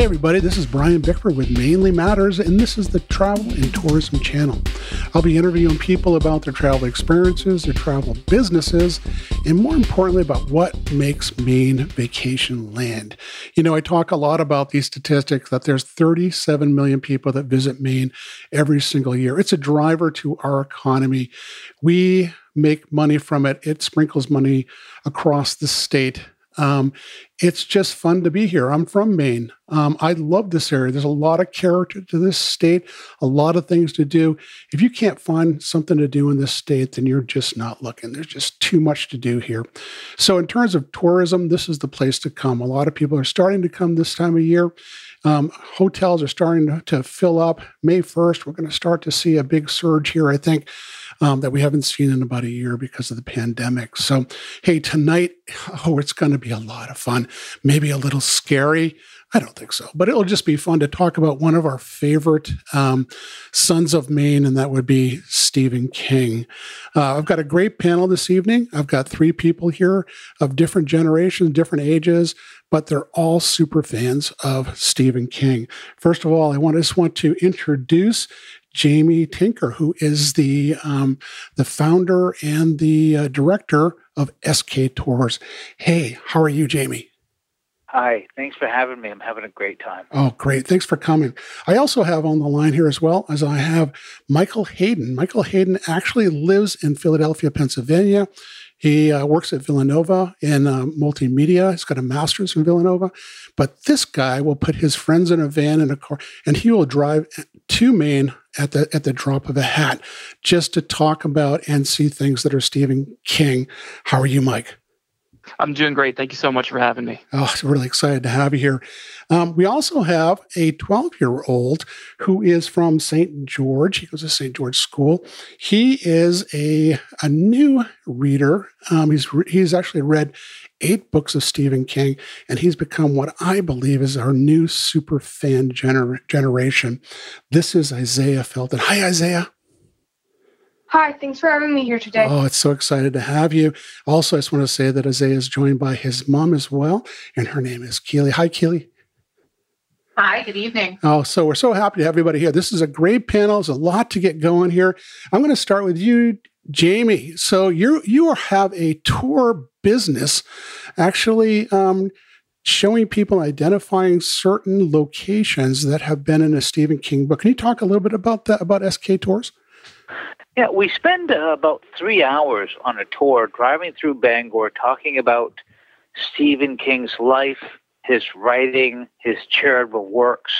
Hey, everybody, this is Brian Bickford with Mainly Matters, and this is the Travel and Tourism Channel. I'll be interviewing people about their travel experiences, their travel businesses, and more importantly, about what makes Maine vacation land. You know, I talk a lot about these statistics that there's 37 million people that visit Maine every single year. It's a driver to our economy. We make money from it, it sprinkles money across the state um, it's just fun to be here. I'm from Maine. Um, I love this area. There's a lot of character to this state, a lot of things to do. If you can't find something to do in this state, then you're just not looking. There's just too much to do here. So, in terms of tourism, this is the place to come. A lot of people are starting to come this time of year. Um, hotels are starting to, to fill up. May 1st, we're going to start to see a big surge here, I think um, that we haven't seen in about a year because of the pandemic. So, hey, tonight, oh, it's going to be a lot of fun. Maybe a little scary. I don't think so, but it'll just be fun to talk about one of our favorite um, sons of Maine, and that would be Stephen King. Uh, I've got a great panel this evening. I've got three people here of different generations, different ages, but they're all super fans of Stephen King. First of all, I want, just want to introduce Jamie Tinker, who is the um, the founder and the uh, director of SK Tours. Hey, how are you, Jamie? Hi, thanks for having me. I'm having a great time. Oh, great. Thanks for coming. I also have on the line here as well as I have Michael Hayden. Michael Hayden actually lives in Philadelphia, Pennsylvania. He uh, works at Villanova in uh, multimedia. He's got a master's from Villanova. But this guy will put his friends in a van in a car and he will drive to Maine at the at the drop of a hat just to talk about and see things that are Stephen King. How are you, Mike? I'm doing great. Thank you so much for having me. Oh, really excited to have you here. Um, we also have a 12 year old who is from St. George. He goes to St. George School. He is a, a new reader. Um, he's, he's actually read eight books of Stephen King, and he's become what I believe is our new super fan gener- generation. This is Isaiah Felton. Hi, Isaiah. Hi, thanks for having me here today. Oh, it's so excited to have you. Also, I just want to say that Isaiah is joined by his mom as well, and her name is Keely. Hi, Keely. Hi, good evening. Oh, so we're so happy to have everybody here. This is a great panel. There's a lot to get going here. I'm going to start with you, Jamie. So you you have a tour business, actually um, showing people identifying certain locations that have been in a Stephen King book. Can you talk a little bit about that about SK Tours? Yeah, we spend uh, about three hours on a tour driving through Bangor talking about Stephen King's life, his writing, his charitable works,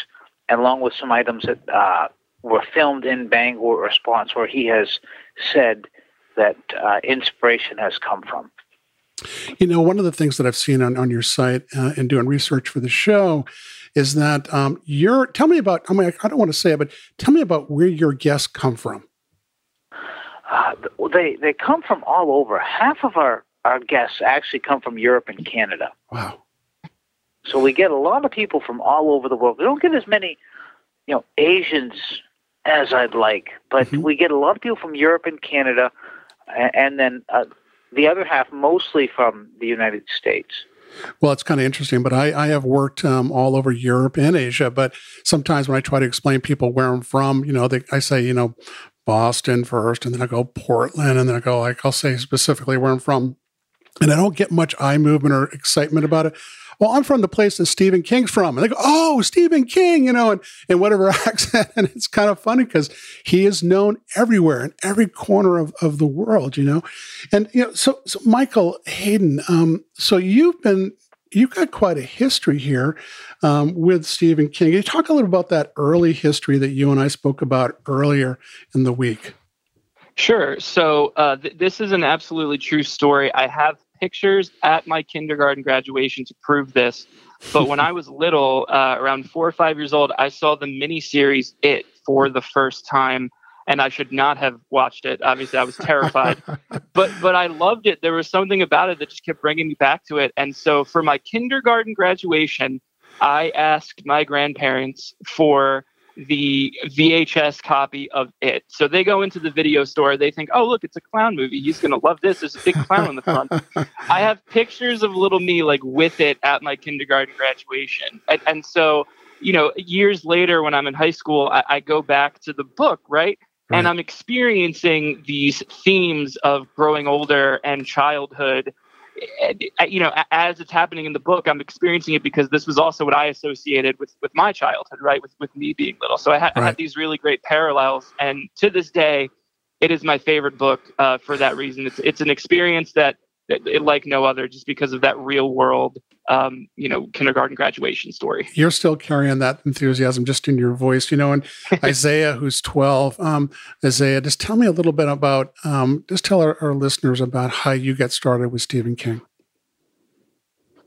along with some items that uh, were filmed in Bangor or spots where he has said that uh, inspiration has come from. You know, one of the things that I've seen on, on your site uh, and doing research for the show is that um, you're, tell me about, I mean, I don't want to say it, but tell me about where your guests come from. Uh, they they come from all over. Half of our our guests actually come from Europe and Canada. Wow. So we get a lot of people from all over the world. We don't get as many, you know, Asians as I'd like, but mm-hmm. we get a lot of people from Europe and Canada, and then uh, the other half mostly from the United States. Well, it's kind of interesting, but I, I have worked um, all over Europe and Asia. But sometimes when I try to explain people where I'm from, you know, they, I say, you know, Boston first, and then I go Portland, and then I go like I'll say specifically where I'm from, and I don't get much eye movement or excitement about it. Well, I'm from the place that Stephen King's from, and they go, "Oh, Stephen King," you know, and in whatever accent, and it's kind of funny because he is known everywhere in every corner of, of the world, you know, and you know, so so Michael Hayden, um, so you've been you've got quite a history here um, with Stephen King. Can you talk a little about that early history that you and I spoke about earlier in the week? Sure. So uh, th- this is an absolutely true story. I have pictures at my kindergarten graduation to prove this. But when I was little, uh, around four or five years old, I saw the miniseries It for the first time and I should not have watched it. Obviously, I was terrified, but but I loved it. There was something about it that just kept bringing me back to it. And so, for my kindergarten graduation, I asked my grandparents for the VHS copy of it. So they go into the video store. They think, oh, look, it's a clown movie. He's going to love this. There's a big clown on the front. I have pictures of little me like with it at my kindergarten graduation. And, and so you know, years later when I'm in high school, I, I go back to the book, right? Right? And I'm experiencing these themes of growing older and childhood. You know, as it's happening in the book, I'm experiencing it because this was also what I associated with with my childhood, right? With with me being little. So I, ha- right. I had these really great parallels, and to this day, it is my favorite book uh, for that reason. It's it's an experience that, that like no other, just because of that real world, um, you know, kindergarten graduation story. You're still carrying that enthusiasm just in your voice, you know. And Isaiah, who's 12, um, Isaiah, just tell me a little bit about, um, just tell our, our listeners about how you got started with Stephen King.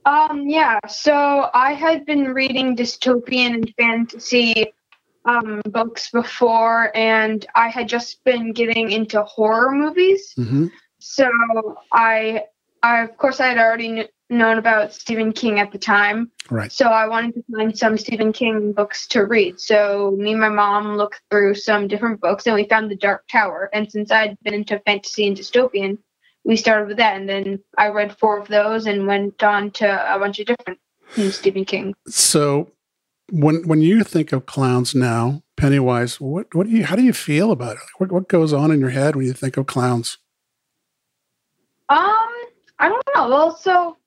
Um, yeah, so I had been reading dystopian and fantasy um, books before, and I had just been getting into horror movies. Mm-hmm. So I, I of course, I had already kn- known about Stephen King at the time. Right. So I wanted to find some Stephen King books to read. So me and my mom looked through some different books, and we found The Dark Tower. And since I'd been into fantasy and dystopian, we started with that, and then I read four of those and went on to a bunch of different Stephen King. So when when you think of clowns now, Pennywise, what what do you how do you feel about it? What what goes on in your head when you think of clowns? Um, I don't know. Well, so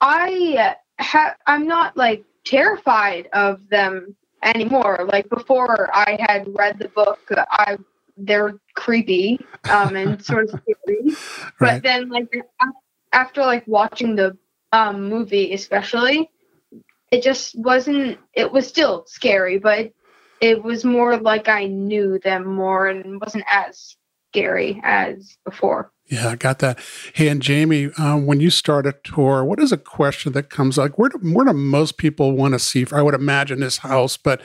I ha- I'm not like terrified of them anymore. Like before, I had read the book. I they're creepy um and sort of scary. Right. But then like after like watching the um movie, especially, it just wasn't it was still scary but it was more like i knew them more and wasn't as scary as before yeah i got that hey and jamie um, when you start a tour what is a question that comes like where do, where do most people want to see i would imagine this house but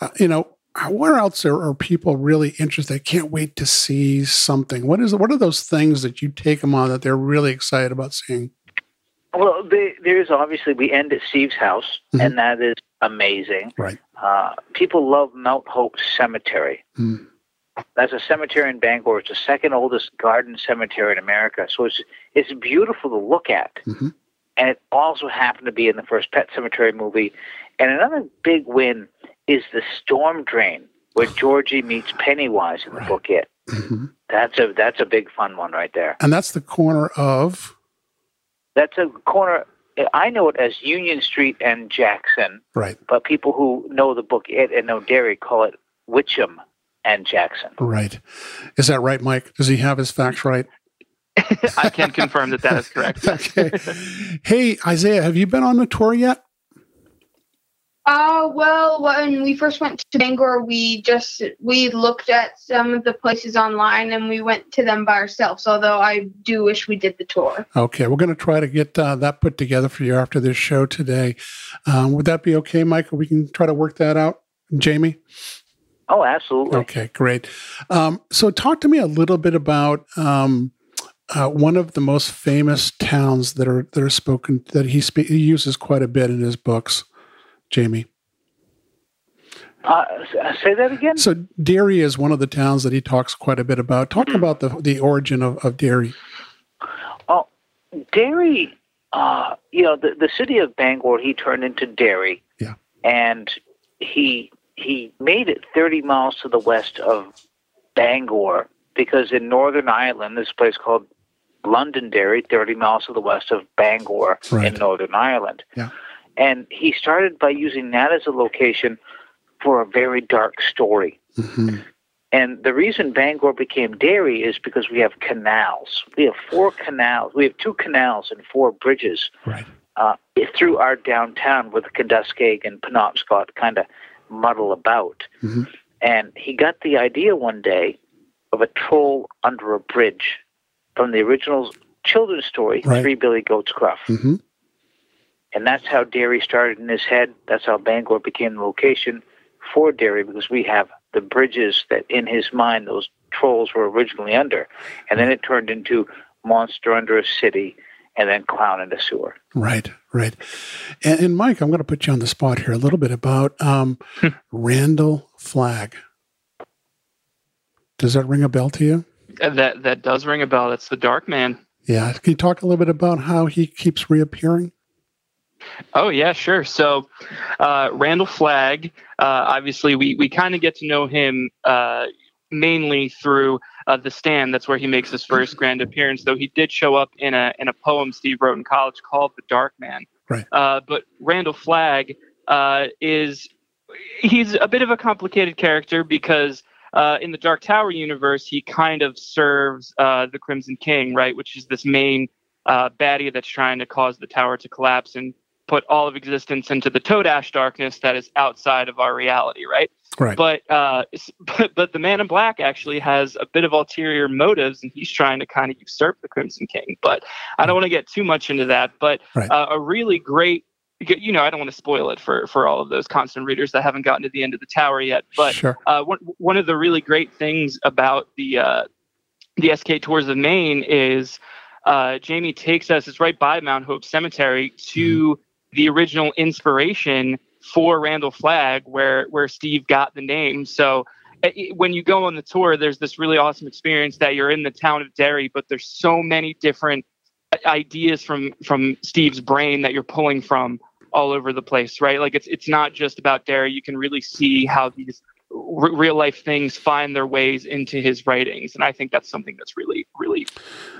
uh, you know where else are, are people really interested? They can't wait to see something. What is what are those things that you take them on that they're really excited about seeing? Well, there's obviously we end at Steve's house, mm-hmm. and that is amazing. Right. Uh, people love Mount Hope Cemetery. Mm. That's a cemetery in Bangor. It's the second oldest garden cemetery in America. So it's it's beautiful to look at, mm-hmm. and it also happened to be in the first Pet Sematary movie. And another big win is the Storm Drain, where Georgie meets Pennywise in the right. book. It. Mm-hmm. That's a that's a big fun one right there. And that's the corner of that's a corner. I know it as Union Street and Jackson. Right. But people who know the book It and know Derry call it Witcham and Jackson. Right. Is that right, Mike? Does he have his facts right? I can confirm that that is correct. okay. Hey, Isaiah, have you been on the tour yet? Uh, well, when we first went to Bangor, we just we looked at some of the places online and we went to them by ourselves. Although I do wish we did the tour. Okay, we're going to try to get uh, that put together for you after this show today. Um, would that be okay, Michael? We can try to work that out, Jamie. Oh, absolutely. Okay, great. Um, so, talk to me a little bit about um, uh, one of the most famous towns that are that are spoken that he, spe- he uses quite a bit in his books. Jamie? Uh, say that again. So Derry is one of the towns that he talks quite a bit about. Talk mm-hmm. about the the origin of, of Derry. Oh, Derry, uh, you know, the the city of Bangor, he turned into Derry. Yeah. And he he made it 30 miles to the west of Bangor because in Northern Ireland, this place called Londonderry, 30 miles to the west of Bangor right. in Northern Ireland. Yeah. And he started by using that as a location for a very dark story. Mm-hmm. And the reason Bangor became Derry is because we have canals. We have four canals. We have two canals and four bridges right. uh, through our downtown with the Kenduskeag and Penobscot kind of muddle about. Mm-hmm. And he got the idea one day of a troll under a bridge from the original children's story, right. Three Billy Goats Gruff. Mm-hmm. And that's how Derry started in his head. That's how Bangor became the location for Derry because we have the bridges that in his mind those trolls were originally under. And then it turned into monster under a city and then clown in a sewer. Right, right. And, and, Mike, I'm going to put you on the spot here a little bit about um, hmm. Randall Flagg. Does that ring a bell to you? Uh, that that does ring a bell. It's the Dark Man. Yeah. Can you talk a little bit about how he keeps reappearing? Oh yeah, sure. So uh, Randall Flagg, uh, obviously we we kind of get to know him uh, mainly through uh, the stand. That's where he makes his first grand appearance. Though he did show up in a in a poem Steve wrote in college called "The Dark Man." Right. Uh, but Randall Flagg uh, is he's a bit of a complicated character because. in the Dark Tower universe, he kind of serves the Crimson King, right, which is this main baddie that's trying to cause the tower to collapse and put all of existence into the Todash darkness that is outside of our reality, right? Right. But uh, but but the Man in Black actually has a bit of ulterior motives, and he's trying to kind of usurp the Crimson King. But I don't want to get too much into that. But Right. uh, a really great, you know, I don't want to spoil it for for all of those constant readers that haven't gotten to the end of the tower yet. But sure. uh, one one of the really great things about the uh, the SK Tours of Maine is uh, Jamie takes us. It's right by Mount Hope Cemetery to the original inspiration for Randall Flagg, where where Steve got the name. So it- when you go on the tour, there's this really awesome experience that you're in the town of Derry, but there's so many different uh, ideas from from Steve's brain that you're pulling from all over the place, right? Like it's it's not just about Derry. You can really see how these r- real life things find their ways into his writings, and I think that's something that's really really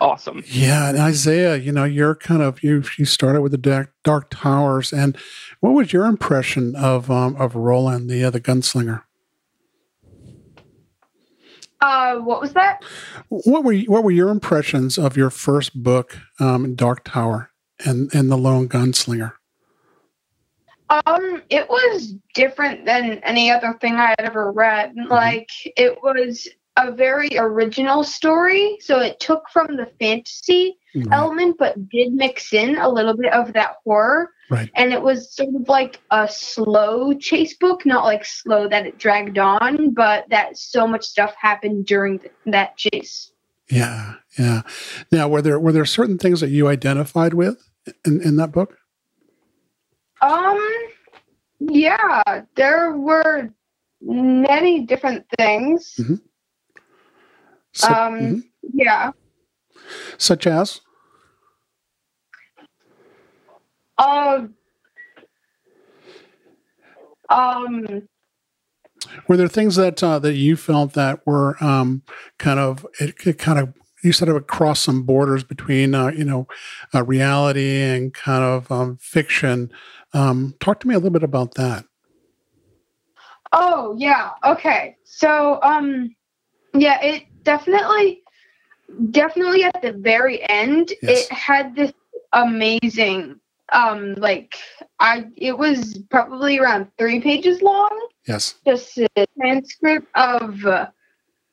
awesome. Yeah, and Isaiah, you know, you're kind of you you started with the dark, dark towers, and what was your impression of um, of Roland, the uh, the gunslinger? Uh, what was that? What were you- what were your impressions of your first book, um, Dark Tower, and and the Lone Gunslinger? Um, it was different than any other thing I had ever read. Like, it was a very original story, so it took from the fantasy Right. element, but did mix in a little bit of that horror. Right. And it was sort of like a slow chase book, not like slow that it dragged on, but that so much stuff happened during th- that chase. Yeah, yeah. Now, were there were there certain things that you identified with in, in that book? Um, yeah, there were many different things. Su- Um, mhm. Yeah. Such as Uh, um, were there things that uh, that you felt that were um, kind of it, it kind of you said it would cross some borders between uh, you know uh, reality and kind of um, fiction. Um, talk to me a little bit about that. oh yeah, okay. So, um, yeah, it definitely, definitely at the very end, Yes. it had this amazing, um, like I, it was probably around three pages long. Yes. just a transcript of uh,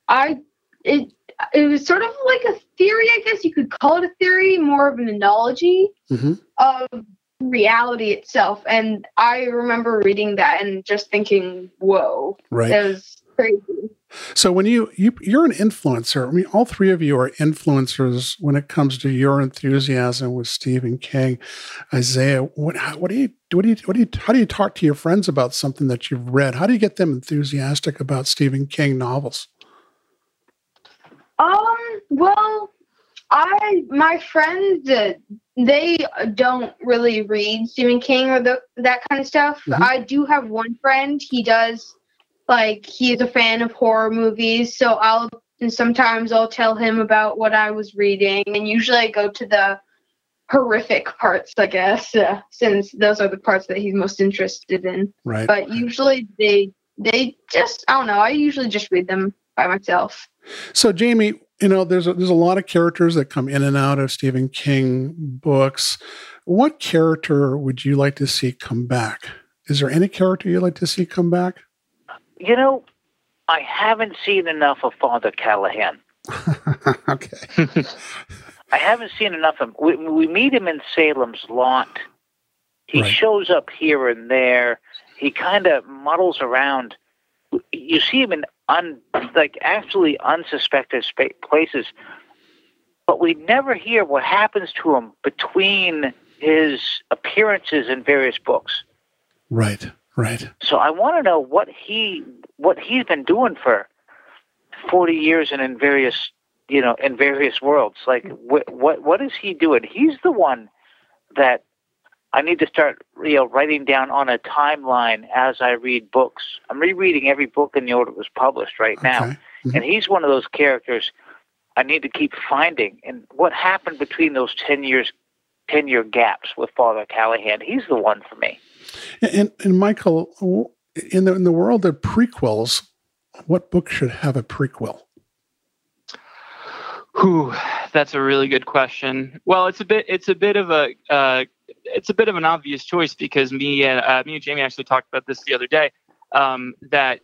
I it it was sort of like a theory, I guess you could call it a theory, more of an analogy hmm of reality itself. And I remember reading that and just thinking, "Whoa, Right. that was crazy." So when you you you're an influencer, I mean, all three of you are influencers when it comes to your enthusiasm with Stephen King, Isaiah. What how- what do you what do you what do you how do you talk to your friends about something that you've read? How do you get them enthusiastic about Stephen King novels? Um, well, I my friends uh, they don't really read Stephen King or the, that kind of stuff. Mhm. I do have one friend. He does like he's a fan of horror movies, so I'll and sometimes I'll tell him about what I was reading, and usually I go to the horrific parts, I guess, uh, since those are the parts that he's most interested in. Right. But usually they they just I don't know. I usually just read them by myself. So, Jamie, you know, there's a, there's a lot of characters that come in and out of Stephen King books. What character would you like to see come back? Is there any character you'd like to see come back? You know, I haven't seen enough of Father Callahan. okay. I haven't seen enough of him. We, we meet him in Salem's Lot. He Right. shows up here and there. He kind of muddles around. You see him in un, like absolutely unsuspected spa- places, but we never hear what happens to him between his appearances in various books. Right. Right. So I want to know what he what he's been doing for forty years and in various you know in various worlds. Like what what what is he doing? He's the one that I need to start, you know, writing down on a timeline as I read books. I'm rereading every book in the order it was published right now, Okay. Mhm. and he's one of those characters I need to keep finding. And what happened between those ten years, ten year gaps with Father Callahan? He's the one for me. And, and Michael, in the in the world of prequels, what book should have a prequel? Whew, that's a really good question. Well, it's a bit it's a bit of a uh, it's a bit of an obvious choice because me and uh, me and Jamie actually talked about this the other day. Um, that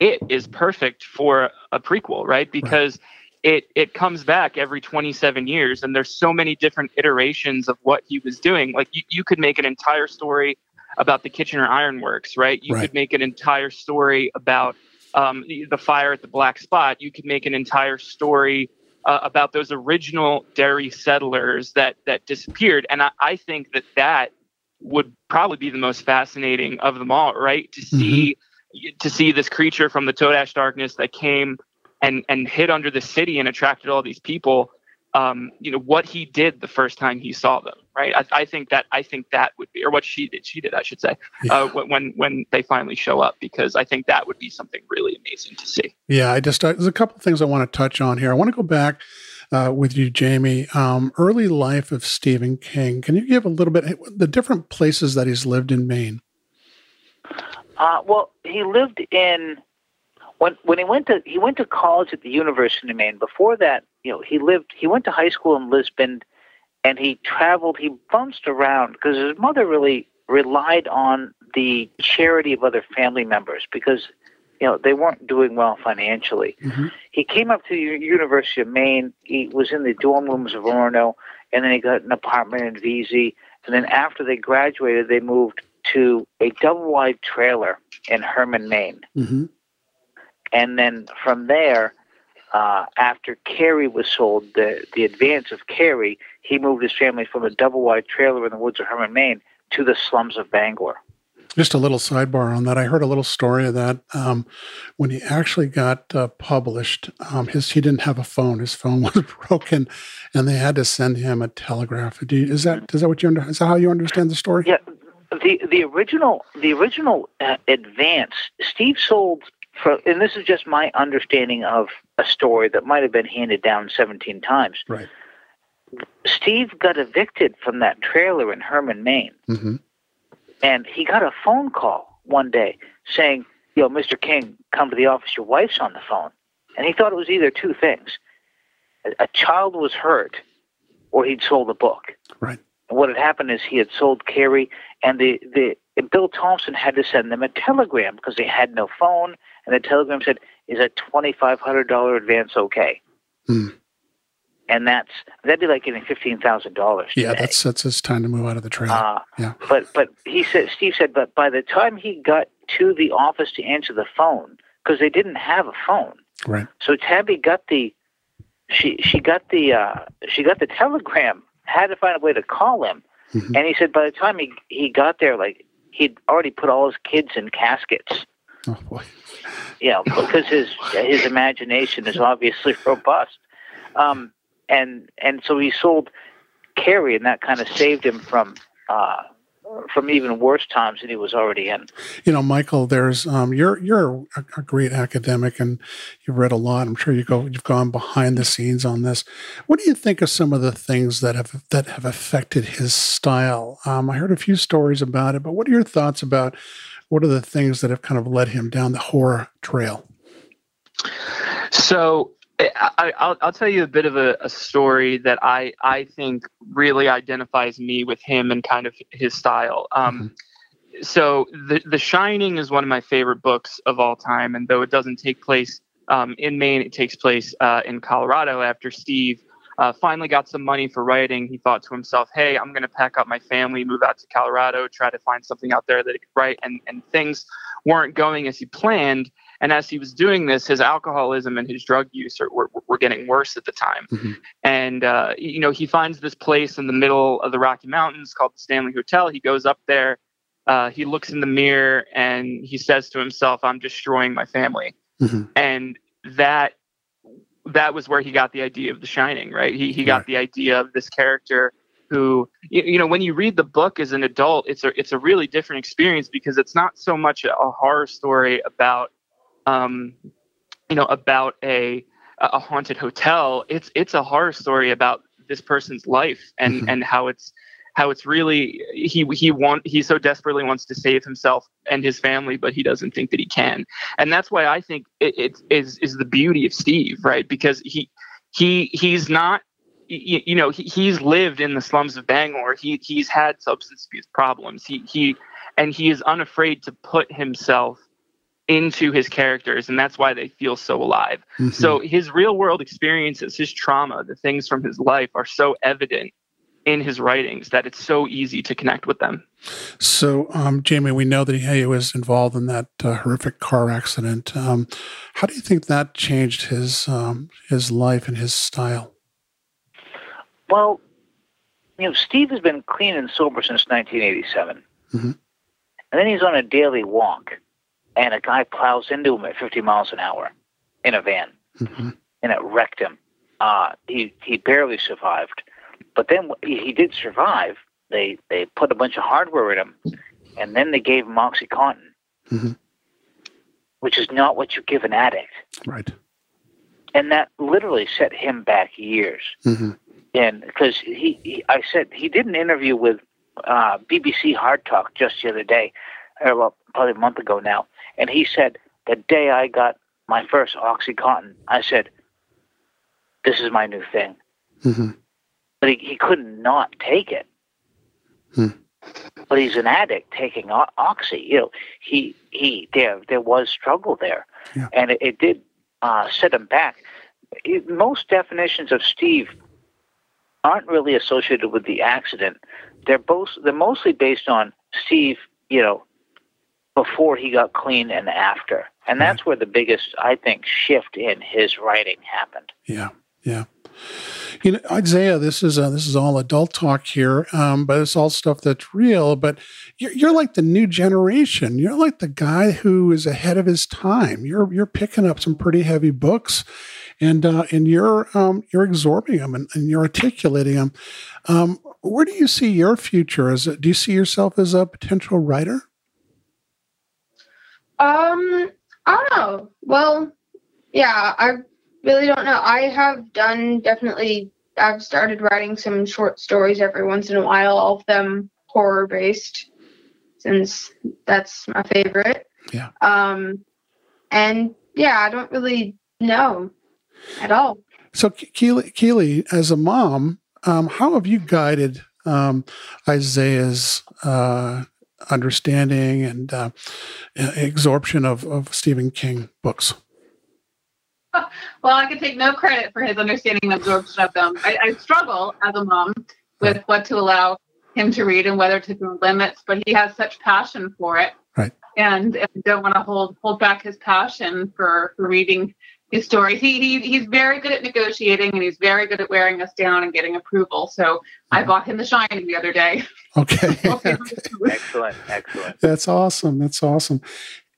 it is perfect for a prequel, right? Because it it comes back every 27 years, and there's so many different iterations of what he was doing. Like you, you could make an entire story about the Kitchener Ironworks, right? You Right. could make an entire story about um, the, the fire at the Black Spot. You could make an entire story uh, about those original Derry settlers that that disappeared, and I, I think that that would probably be the most fascinating of them all, right? To see to see this creature from the Todash darkness that came and and hid under the city and attracted all these people. Um, you know what he did the first time he saw them, right? I, I think that I think that would be, or what she did, she did, I should say, Yeah. uh, when when- when they finally show up, because I think that would be something really amazing to see. Yeah, I just uh, there's a couple of things I want to touch on here. I want to go back uh, with you, Jamie. Um, early life of Stephen King. Can you give a little bit the different places that he's lived in Maine? Uh, well, he lived in when when he went to he went to college at the University of Maine. Before that, you know, he lived he went to high school in Lisbon, and he traveled. He bounced around because his mother really relied on the charity of other family members because you know they weren't doing well financially. Mhm. He came up to the University of Maine. He was in the dorm rooms of Orono, and then he got an apartment in Veazie. And then after they graduated, they moved to a double wide trailer in Hermon, Maine. hmm And then from there, uh, after Carrie was sold, the, the advance of Carrie, he moved his family from a double wide trailer in the woods of Hermon, Maine to the slums of Bangor. Just a little sidebar on that. I heard a little story of that um, when he actually got uh, published. Um, his he didn't have a phone. His phone was broken, and they had to send him a telegraph. Do you, is that is that what you under, is that how you understand the story? Yeah, the the original the original uh, advance Steve sold for, and this is just my understanding of a story that might have been handed down seventeen times. Right. Steve got evicted from that trailer in Hermon, Maine, hmm and he got a phone call one day saying, "Yo, Mr. King, come to the office. Your wife's on the phone." And he thought it was either two things: a, child was hurt, or he'd sold a book. Right. And what had happened is he had sold Carrie, and the, the and Bill Thompson had to send them a telegram because they had no phone, and the telegram said, "Is a twenty five hundred dollar advance okay?" Hmm. And that's that'd be like getting fifteen thousand dollars. Yeah, that's that's his time to move out of the trailer. Uh, Yeah. But but he said Steve said, but by the time he got to the office to answer the phone, because they didn't have a phone, right. so Tabby got the she she got the uh, she got the telegram, had to find a way to call him, Mhm. and he said by the time he he got there, like he'd already put all his kids in caskets. Oh boy. Know, because his his imagination is obviously robust. Um, and and so he sold Carrie, and that kind of saved him from uh, from even worse times than he was already in. You know, Michael, there's um, you're you're a, a great academic, and you've read a lot. I'm sure you go you've gone behind the scenes on this. What do you think of some of the things that have that have affected his style? Um, I heard a few stories about it, but what are your thoughts about what are the things that have kind of led him down the horror trail? So I, I, I'll, I'll tell you a bit of a, a story that I, I think really identifies me with him and kind of his style. Um, So the The Shining is one of my favorite books of all time, and though it doesn't take place um, in Maine, it takes place uh, in Colorado. After Steve uh, finally got some money for writing, he thought to himself, "Hey, I'm going to pack up my family, move out to Colorado, try to find something out there that he could write." And and things weren't going as he planned. And as he was doing this, his alcoholism and his drug use are, were, were getting worse at the time. Mhm. And, uh, you know, he finds this place in the middle of the Rocky Mountains called the Stanley Hotel. He goes up there, uh, he looks in the mirror, and he says to himself, I'm destroying my family. Mhm. And that that was where he got the idea of The Shining, right? He, he got Right. the idea of this character who you, you know when you read the book as an adult it's a it's a really different experience because it's not so much a, a horror story about um you know about a a haunted hotel it's it's a horror story about this person's life and Mhm. and how it's how it's really he he want he so desperately wants to save himself and his family but he doesn't think that he can. And that's why i think it, it is is the beauty of steve right? Because he he he's not you, you know he, he's lived in the slums of bangor. He he's had substance abuse problems. He he and he is unafraid to put himself into his characters and that's why they feel so alive. Mhm. so his real world experiences, his trauma, the things from his life are so evident in his writings that it's so easy to connect with them. So, um, Jamie, we know that he was involved in that uh, horrific car accident. Um, how do you think that changed his um, his life and his style? Well, you know, Steve has been clean and sober since 1987. Mhm. And then he's on a daily walk, and a guy plows into him at 50 miles an hour in a van, hmm and it wrecked him. Uh, he, he barely survived. But then he did survive. They, they put a bunch of hardware in him, and then they gave him Oxycontin, Mhm. which is not what you give an addict. Right. And that literally set him back years. hmm and because he, he, I said he did an interview with uh, BBC Hard Talk just the other day, or well, probably a month ago now, and he said the day I got my first OxyContin, I said, "This is my new thing," hmm but he, he couldn't not take it. Hmm. But he's an addict taking oxy. You know, he he there there was struggle there, Yeah. and it, it did uh, set him back. It, most definitions of Steve aren't really associated with the accident. They're both they're mostly based on Steve. You know, before he got clean and after, and that's where the biggest I think shift in his writing happened. Yeah. Yeah. You know, Isaiah, this is uh, this is all adult talk here, um, but it's all stuff that's real. But you're, you're like the new generation. You're like the guy who is ahead of his time. You're you're picking up some pretty heavy books, and uh, and you're um, you're absorbing them and, and you're articulating them. Um, where do you see your future? As a, do you see yourself as a potential writer? Um, I don't know. Well, yeah, I really don't know. I have done definitely. I've started writing some short stories every once in a while, all of them horror based, since that's my favorite. Yeah. Um, and yeah, I don't really know at all. So, Ke- Keely, Keely as a mom, um, how have you guided um, Isaiah's uh, understanding and uh, absorption of, of Stephen King books? Well, I can take no credit for his understanding and absorption of them. I, I struggle as a mom with what to allow him to read and whether to do limits, but he has such passion for it. Right. And, and I don't want to hold hold back his passion for, for reading his stories. He, he he's very good at negotiating and he's very good at wearing us down and getting approval. So I bought him The Shining the other day. Okay. Excellent, excellent. That's awesome. That's awesome.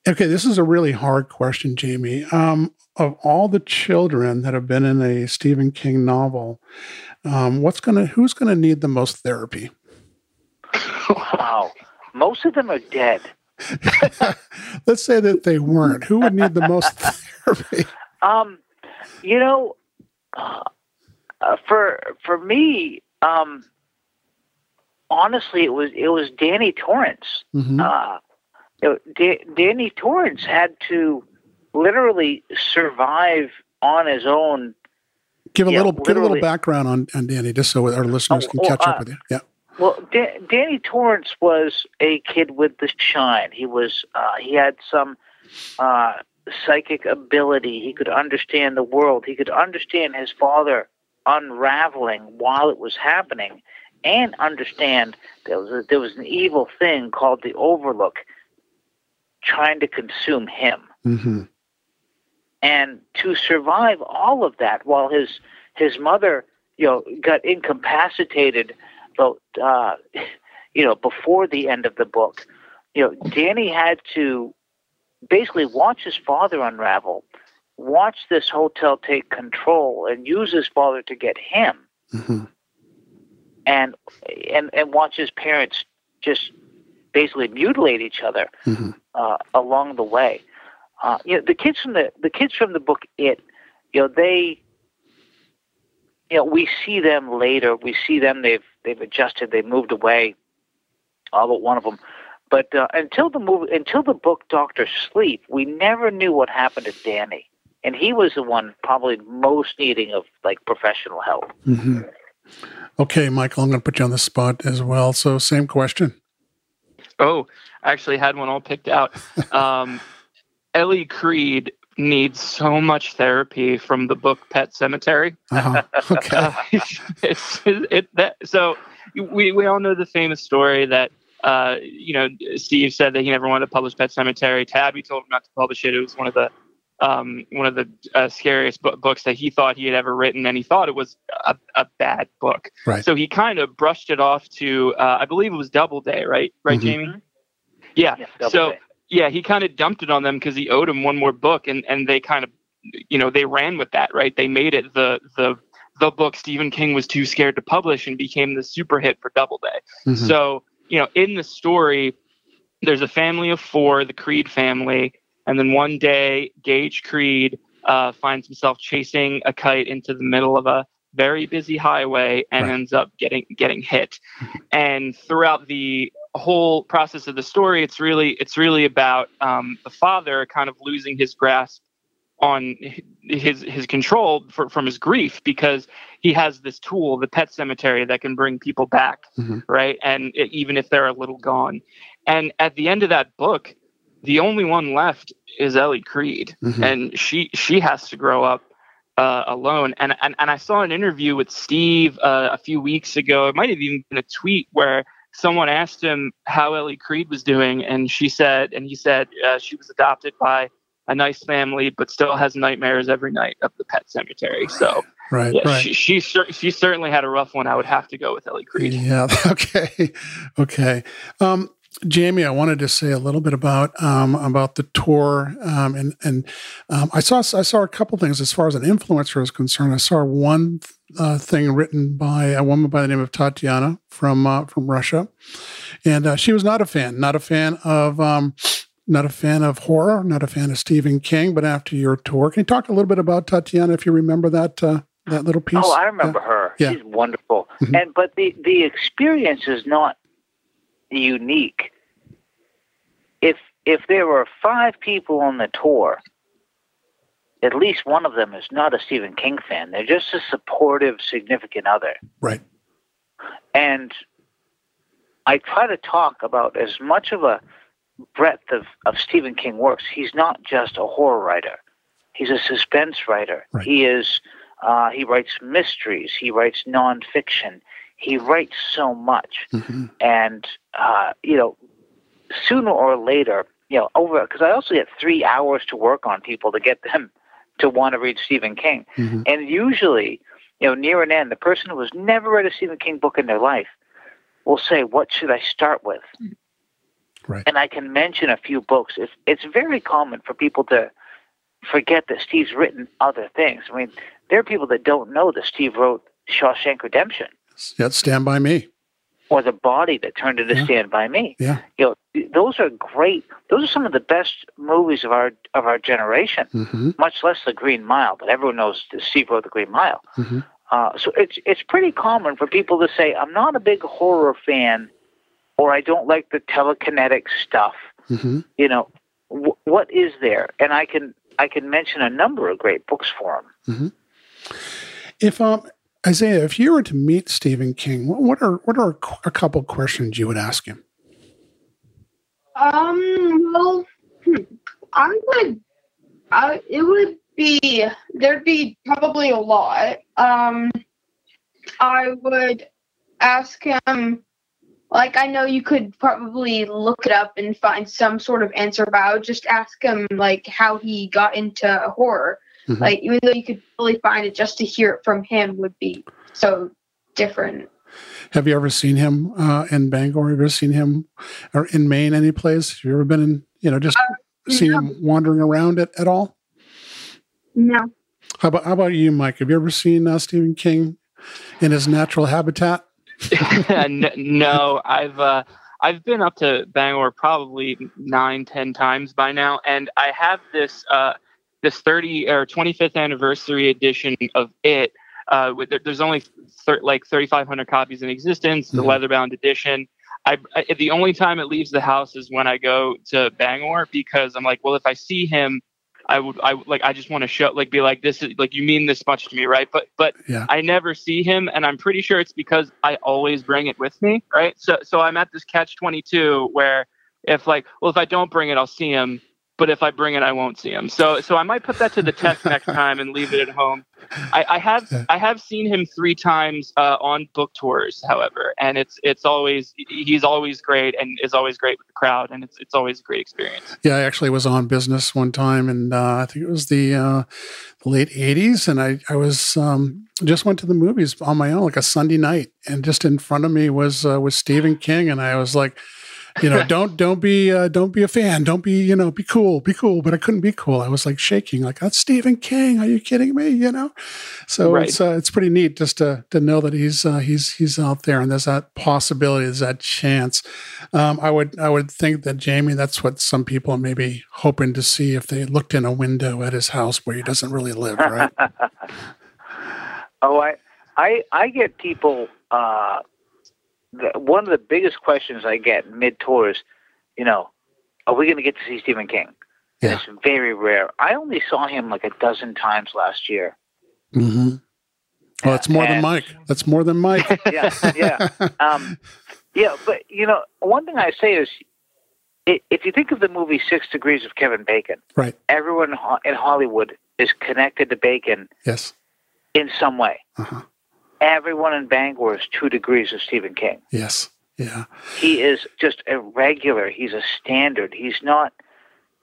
Okay, this is a really hard question, Jamie. Um, of all the children that have been in a Stephen King novel, um, what's gonna who's gonna need the most therapy? Wow, most of them are dead. Let's say that they weren't. Who would need the most therapy? Um, you know, uh, for for me, um, honestly, it was it was Danny Torrance. Mhm. Uh, know, Da- Danny Torrance had to literally survive on his own. Give a yeah, little give a little background on, on Danny, just so our listeners Oh, can oh, catch up uh, with you. Yeah. Well, Da- Danny Torrance was a kid with the shine. He was uh, he had some uh, psychic ability. He could understand the world. He could understand his father unraveling while it was happening, and understand there was a, there was an evil thing called the Overlook trying to consume him. hmm And to survive all of that, while his his mother, you know, got incapacitated, uh, you know, before the end of the book, you know, Danny had to basically watch his father unravel, watch this hotel take control, and use his father to get him. hmm and and and watch his parents just basically mutilate each other hmm uh, along the way. Uh, you know, the kids from the the kids from the book It, you know, they, you know, we see them later. We see them. They've they've adjusted. They've moved away. All but one of them. But uh, until the movie, until the book Doctor Sleep, we never knew what happened to Danny, and he was the one probably most needing of like professional help. hmm Okay, Michael, I'm going to put you on the spot as well. So, same question. Oh, I actually had one all picked out. Um, Ellie Creed needs so much therapy from the book Pet Sematary. Uh-huh. Okay. Uh, it's, it, that, so we, we all know the famous story that uh, you know Steve said that he never wanted to publish Pet Sematary. Tabby told him not to publish it. It was one of the um, one of the uh, scariest bu- books that he thought he had ever written, and he thought it was a, a bad book. Right. So he kind of brushed it off to uh, I believe it was Doubleday, right? Right, Mhm. Jamie? Yeah. Yeah, So day. Yeah, he kind of dumped it on them because he owed him one more book, and and they kind of, you know, they ran with that, right? They made it the the the book Stephen King was too scared to publish, and became the super hit for Doubleday. Mhm. So you know, in the story, there's a family of four, the Creed family, and then one day Gage Creed uh, finds himself chasing a kite into the middle of a very busy highway and Right. ends up getting getting hit. And throughout the whole process of the story, it's really it's really about um, the father kind of losing his grasp on his his control for, from his grief because he has this tool, the pet cemetery, that can bring people back, Mhm. right? And it, even if they're a little gone. And at the end of that book, the only one left is Ellie Creed, Mhm. and she she has to grow up uh, alone. And, and and I saw an interview with Steve uh, a few weeks ago. It might have even been a tweet where someone asked him how Ellie Creed was doing, and she said, and he said uh, she was adopted by a nice family, but still has nightmares every night of the pet cemetery. So Right. yeah, right. she she, she certainly had a rough one. I would have to go with Ellie Creed. Yeah. Okay. Okay. Um, Jamie, I wanted to say a little bit about um, about the tour, um, and and um, I saw I saw a couple things as far as an influencer is concerned. I saw one uh, thing written by a woman by the name of Tatiana from uh, from Russia, and uh, she was not a fan, not a fan of. Um, not a fan of horror, not a fan of Stephen King, but after your tour, can you talk a little bit about Tatiana if you remember that uh, that little piece? Oh, I remember her. Yeah. She's wonderful. Mhm. And but the the experience is not unique. If if there were five people on the tour, at least one of them is not a Stephen King fan. They're just a supportive, significant other. Right. And I try to talk about as much of a breadth of, of Stephen King works. He's not just a horror writer. He's a suspense writer. Right. He is uh, he writes mysteries. He writes nonfiction. He writes so much, hmm and uh, you know, sooner or later, you know, over because I also get three hours to work on people to get them to want to read Stephen King, hmm and usually, you know, near an end, the person who has never read a Stephen King book in their life will say, "What should I start with?" Right. And I can mention a few books. It's it's very common for people to forget that Steve's written other things. I mean, there are people that don't know that Steve wrote Shawshank Redemption Yeah, Stand by Me. Or The Body that turned into Yeah. Stand by Me. Yeah. You know, those are great. Those are some of the best movies of our of our generation. hmm Much less The Green Mile, but everyone knows Steve wrote The Green Mile. hmm Uh, so it's it's pretty common for people to say, "I'm not a big horror fan," or "I don't like the telekinetic stuff." hmm You know, wh- what is there? And I can I can mention a number of great books for him. If um Isaiah, if you were to meet Stephen King, what, are what are a couple questions you would ask him? Um, well, hmm, I would, I, it would be, there'd be probably a lot. Um, I would ask him, like, I know you could probably look it up and find some sort of answer, but I would just ask him, like, how he got into horror. Mhm. Like, even though you could really find it, just to hear it from him would be so different. Have you ever seen him uh, in Bangor? Have you ever seen him or in Maine, any place? Have you ever been in, you know, just seen no. him wandering around it at all? No. How about how about you, Mike? Have you ever seen uh, Stephen King in his natural habitat? no, I've uh, I've been up to Bangor probably nine, ten times by now, and I have this uh, this 30 or 25th anniversary edition of it. Uh, with, there's only thir- like 3,500 copies in existence. The mm-hmm. leather-bound edition. I, I, the only time it leaves the house is when I go to Bangor because I'm like, well, if I see him I would I like I just want to show like be like this is like you mean this much to me, right? But but yeah. I never see him and I'm pretty sure it's because I always bring it with me, right? So so I'm at this catch 22 where if like well if I don't bring it I'll see him but if I bring it, I won't see him. So so I might put that to the test next time and leave it at home. I, I have. I have seen him three times uh, on book tours, however, and it's it's always he's always great and is always great with the crowd, and it's it's always a great experience. Yeah, I actually was on business one time, and uh, I think it was the, uh, the late '80s, and I I was um, just went to the movies on my own, like a Sunday night, and just in front of me was uh, was Stephen King, and I was like you know, don't don't be uh, don't be a fan. Don't be you know be cool, be cool. But I couldn't be cool. I was like shaking, like that's Stephen King. Are you kidding me? You know, so right. it's uh, it's pretty neat just to to know that he's uh, he's he's out there and there's that possibility, there's that chance. Um, I would I would think that Jamie, that's what some people may be hoping to see if they looked in a window at his house where he doesn't really live, right? oh, I I I get people. Uh, one of the biggest questions I get mid tour is, you know, are we going to get to see Stephen King? Yeah. It's very rare. I only saw him like a dozen times last year. Mm-hmm. Well, that's more and, than Mike. That's more than Mike. yeah, yeah, um, yeah. But you know, one thing I say is, if you think of the movie Six Degrees of Kevin Bacon, right? Everyone in Hollywood is connected to Bacon, yes, in some way. Uh-huh everyone in Bangor is two degrees of Stephen King. Yes. Yeah. He is just a regular. He's a standard. He's not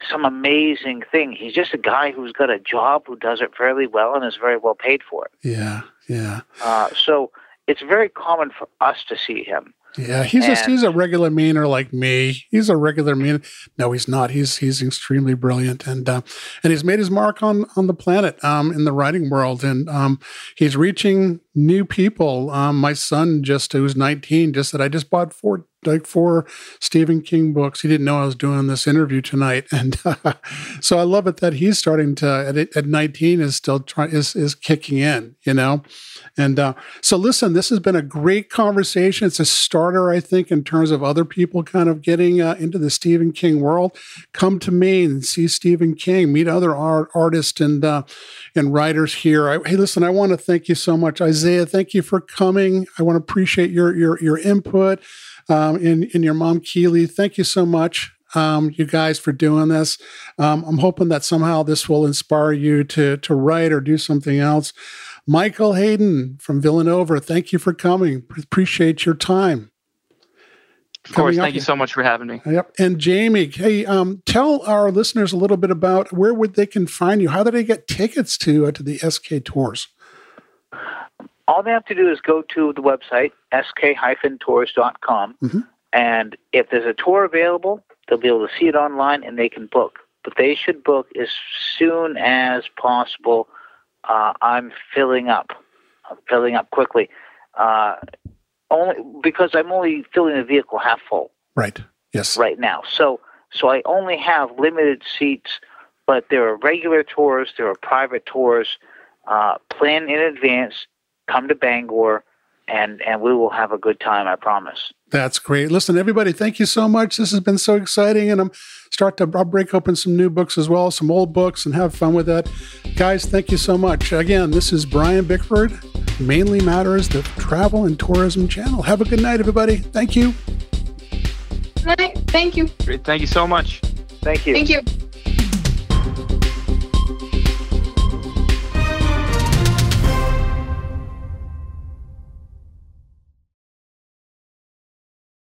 some amazing thing. He's just a guy who's got a job who does it fairly well and is very well paid for it. Yeah. Yeah. Uh, so it's very common for us to see him. Yeah, he's and, just he's a regular meaner like me. He's a regular mean. No, he's not. He's he's extremely brilliant, and uh, and he's made his mark on on the planet um, in the writing world, and um, he's reaching new people. Um, my son just who's 19 just said I just bought four like four Stephen King books. He didn't know I was doing this interview tonight, and uh, so I love it that he's starting to at, at 19 is still trying is is kicking in. You know, and uh, so, listen, this has been a great conversation. It's a starter, I think, in terms of other people kind of getting uh, into the Stephen King world. Come to Maine and see Stephen King, meet other art, artists and uh, and writers here. I, hey, listen, I want to thank you so much, Isaiah. Thank you for coming. I want to appreciate your your your input. Um, and, and your mom Keely, thank you so much um, you guys for doing this. Um, I'm hoping that somehow this will inspire you to to write or do something else. Michael Hayden from Villanova, thank you for coming. Appreciate your time. Of course, thank you so much for having me. Yep. And Jamie, hey, um, tell our listeners a little bit about where would they can find you. How do they get tickets to uh, to the SK tours? All they have to do is go to the website sk-tours.com, mm-hmm. and if there's a tour available, they'll be able to see it online and they can book. But they should book as soon as possible uh, I'm filling up. I'm filling up quickly. Uh, only because I'm only filling the vehicle half full. Right. Yes. Right now. So so I only have limited seats, but there are regular tours, there are private tours. Uh, plan in advance. Come to Bangor and and we will have a good time. I promise. That's great. Listen, everybody, thank you so much. This has been so exciting, and I'm start to I'll break open some new books as well, some old books, and have fun with that. Guys, thank you so much. Again, this is Brian Bickford. Mainly matters the travel and tourism channel. Have a good night, everybody. Thank you. Good night. Thank you. Great. Thank you so much. Thank you. Thank you.